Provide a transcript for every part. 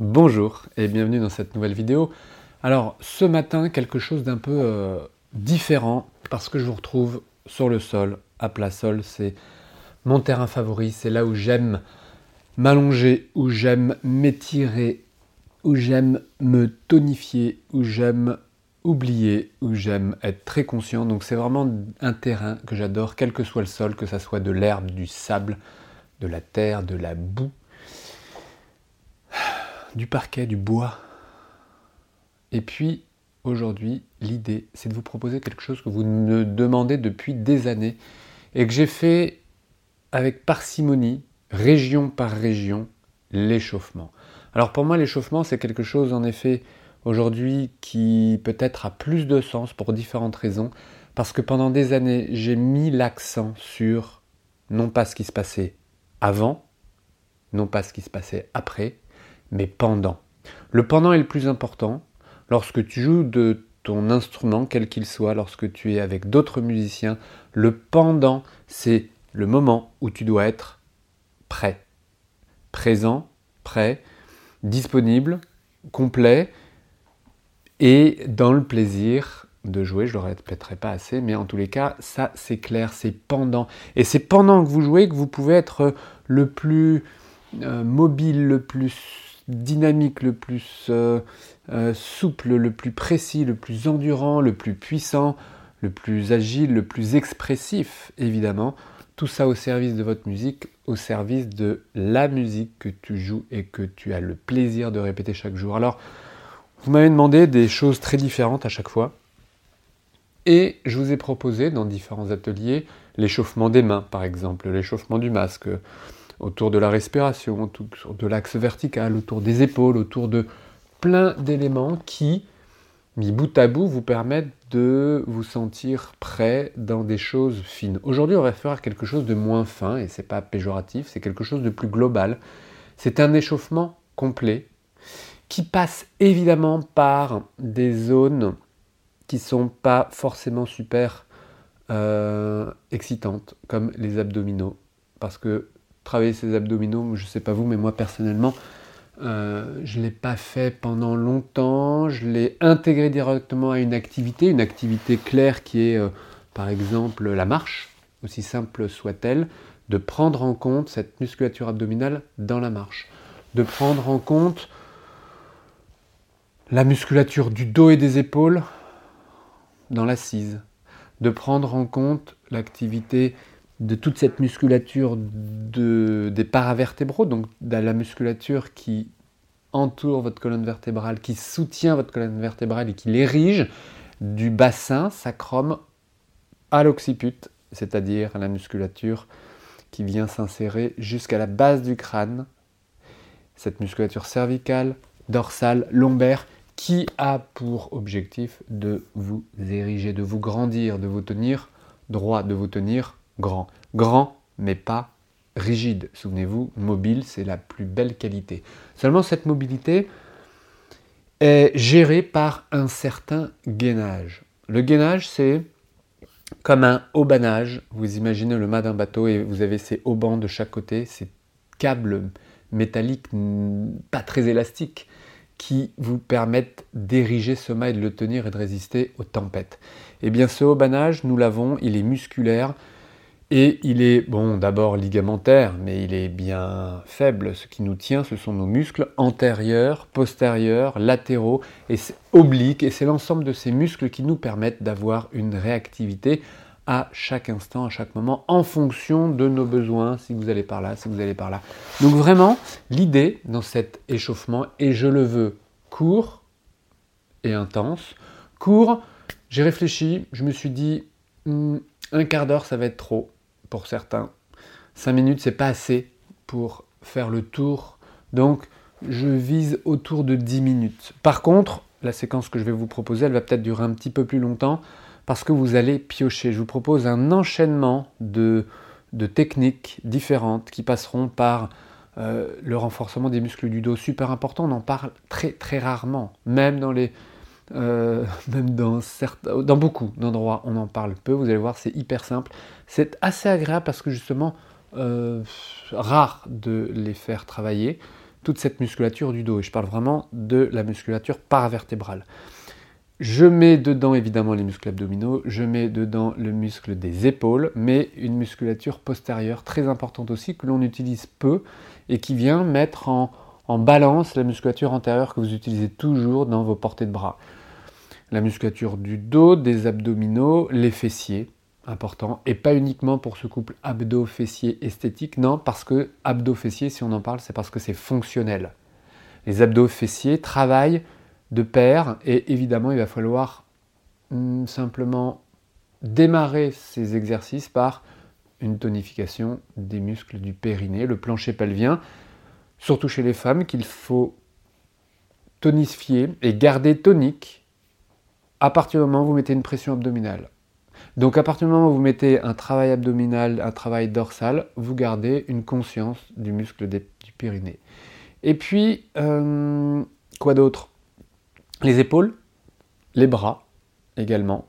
Bonjour et bienvenue dans cette nouvelle vidéo. Alors ce matin quelque chose d'un peu euh, différent parce que je vous retrouve sur le sol, à plat sol, c'est mon terrain favori, c'est là où j'aime m'allonger, où j'aime m'étirer, où j'aime me tonifier, où j'aime oublier, où j'aime être très conscient. Donc c'est vraiment un terrain que j'adore, quel que soit le sol, que ce soit de l'herbe, du sable, de la terre, de la boue du parquet, du bois. Et puis, aujourd'hui, l'idée, c'est de vous proposer quelque chose que vous me demandez depuis des années et que j'ai fait avec parcimonie, région par région, l'échauffement. Alors pour moi, l'échauffement, c'est quelque chose, en effet, aujourd'hui, qui peut-être a plus de sens pour différentes raisons, parce que pendant des années, j'ai mis l'accent sur non pas ce qui se passait avant, non pas ce qui se passait après, mais pendant. Le pendant est le plus important. Lorsque tu joues de ton instrument, quel qu'il soit, lorsque tu es avec d'autres musiciens, le pendant, c'est le moment où tu dois être prêt. Présent, prêt, disponible, complet, et dans le plaisir de jouer, je ne le répéterai pas assez, mais en tous les cas, ça c'est clair, c'est pendant. Et c'est pendant que vous jouez que vous pouvez être le plus euh, mobile, le plus dynamique, le plus euh, euh, souple, le plus précis, le plus endurant, le plus puissant, le plus agile, le plus expressif, évidemment. Tout ça au service de votre musique, au service de la musique que tu joues et que tu as le plaisir de répéter chaque jour. Alors, vous m'avez demandé des choses très différentes à chaque fois. Et je vous ai proposé dans différents ateliers l'échauffement des mains, par exemple, l'échauffement du masque, autour de la respiration, autour de l'axe vertical, autour des épaules, autour de plein d'éléments qui, mis bout à bout, vous permettent de vous sentir prêt dans des choses fines. Aujourd'hui, on va faire quelque chose de moins fin, et c'est pas péjoratif, c'est quelque chose de plus global. C'est un échauffement complet qui passe évidemment par des zones qui sont pas forcément super euh, excitantes, comme les abdominaux, parce que travailler ses abdominaux, je ne sais pas vous, mais moi personnellement, euh, je ne l'ai pas fait pendant longtemps, je l'ai intégré directement à une activité, une activité claire qui est euh, par exemple la marche, aussi simple soit-elle, de prendre en compte cette musculature abdominale dans la marche, de prendre en compte la musculature du dos et des épaules dans l'assise, de prendre en compte l'activité de toute cette musculature de, des paravertébraux, donc de la musculature qui entoure votre colonne vertébrale, qui soutient votre colonne vertébrale et qui l'érige du bassin sacrum à l'occiput, c'est-à-dire la musculature qui vient s'insérer jusqu'à la base du crâne, cette musculature cervicale, dorsale, lombaire, qui a pour objectif de vous ériger, de vous grandir, de vous tenir droit, de vous tenir grand. Grand, mais pas rigide. Souvenez-vous, mobile, c'est la plus belle qualité. Seulement, cette mobilité est gérée par un certain gainage. Le gainage, c'est comme un haubanage. Vous imaginez le mât d'un bateau et vous avez ces haubans de chaque côté, ces câbles métalliques pas très élastiques qui vous permettent d'ériger ce mât et de le tenir et de résister aux tempêtes. Eh bien, ce haubanage, nous l'avons, il est musculaire, et il est, bon, d'abord ligamentaire, mais il est bien faible. Ce qui nous tient, ce sont nos muscles antérieurs, postérieurs, latéraux et obliques. Et c'est l'ensemble de ces muscles qui nous permettent d'avoir une réactivité à chaque instant, à chaque moment, en fonction de nos besoins, si vous allez par là, si vous allez par là. Donc vraiment, l'idée dans cet échauffement, et je le veux court et intense, court, j'ai réfléchi, je me suis dit, hmm, un quart d'heure, ça va être trop pour certains. 5 minutes, c'est pas assez pour faire le tour. Donc, je vise autour de 10 minutes. Par contre, la séquence que je vais vous proposer, elle va peut-être durer un petit peu plus longtemps parce que vous allez piocher. Je vous propose un enchaînement de, de techniques différentes qui passeront par euh, le renforcement des muscles du dos, super important. On en parle très très rarement, même dans les euh, même dans, certains, dans beaucoup d'endroits, on en parle peu. Vous allez voir, c'est hyper simple. C'est assez agréable parce que justement, euh, rare de les faire travailler. toute cette musculature du dos. Et je parle vraiment de la musculature paravertébrale. Je mets dedans évidemment les muscles abdominaux, je mets dedans le muscle des épaules, mais une musculature postérieure très importante aussi que l'on utilise peu et qui vient mettre en, en balance la musculature antérieure que vous utilisez toujours dans vos portées de bras. La musculature du dos, des abdominaux, les fessiers, important, et pas uniquement pour ce couple abdos-fessiers esthétique, non, parce que abdos-fessiers, si on en parle, c'est parce que c'est fonctionnel. Les abdos-fessiers travaillent de pair et évidemment il va falloir hmm, simplement démarrer ces exercices par une tonification des muscles du périnée, le plancher pelvien, surtout chez les femmes qu'il faut tonifier et garder tonique à partir du moment où vous mettez une pression abdominale. Donc à partir du moment où vous mettez un travail abdominal, un travail dorsal, vous gardez une conscience du muscle du périnée. Et puis, euh, quoi d'autre? Les épaules, les bras également.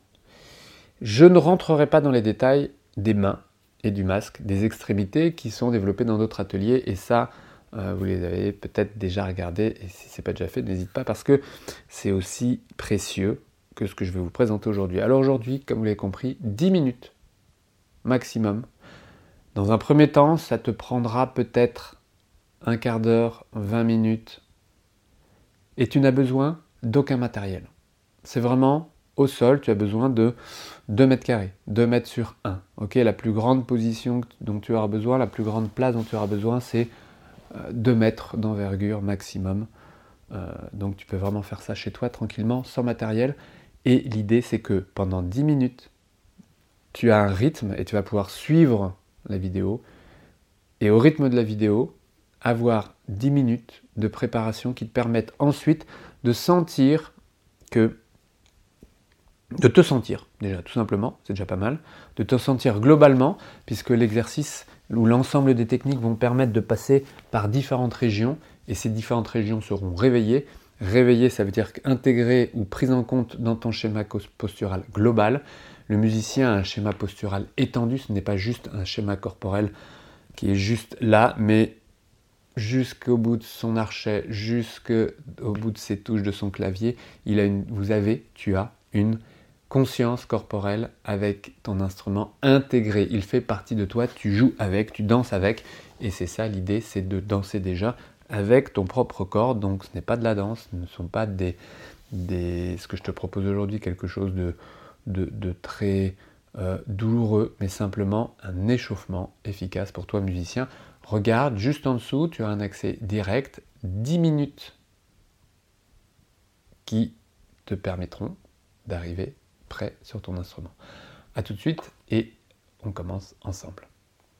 Je ne rentrerai pas dans les détails des mains et du masque, des extrémités qui sont développées dans d'autres ateliers et ça, euh, vous les avez peut-être déjà regardés et si ce n'est pas déjà fait, n'hésite pas parce que c'est aussi précieux que ce que je vais vous présenter aujourd'hui. Alors aujourd'hui, comme vous l'avez compris, 10 minutes maximum. Dans un premier temps, ça te prendra peut-être un quart d'heure, 20 minutes. Et tu n'as besoin d'aucun matériel. C'est vraiment au sol, tu as besoin de 2 mètres carrés, 2 mètres sur 1. Ok, la plus grande position dont tu auras besoin, la plus grande place dont tu auras besoin, c'est 2 euh, mètres d'envergure maximum. Euh, donc tu peux vraiment faire ça chez toi tranquillement, sans matériel. Et l'idée, c'est que pendant 10 minutes, tu as un rythme et tu vas pouvoir suivre la vidéo. Et au rythme de la vidéo, avoir 10 minutes de préparation qui te permettent ensuite de sentir que de te sentir déjà tout simplement, c'est déjà pas mal, de te sentir globalement, puisque l'exercice ou l'ensemble des techniques vont permettre de passer par différentes régions, et ces différentes régions seront réveillées. Réveillées, ça veut dire intégrées ou prises en compte dans ton schéma postural global. Le musicien a un schéma postural étendu, ce n'est pas juste un schéma corporel qui est juste là, mais jusqu'au bout de son archet, jusqu'au bout de ses touches de son clavier, il a vous avez, tu as une conscience corporelle avec ton instrument intégré. Il fait partie de toi, tu joues avec, tu danses avec, et c'est ça l'idée, c'est de danser déjà avec ton propre corps. Donc ce n'est pas de la danse, ce ne sont pas des, ce que je te propose aujourd'hui, quelque chose de, de, très euh, douloureux, mais simplement un échauffement efficace pour toi musicien. Regarde, juste en dessous, tu as un accès direct, 10 minutes qui te permettront d'arriver prêt sur ton instrument. A tout de suite et on commence ensemble.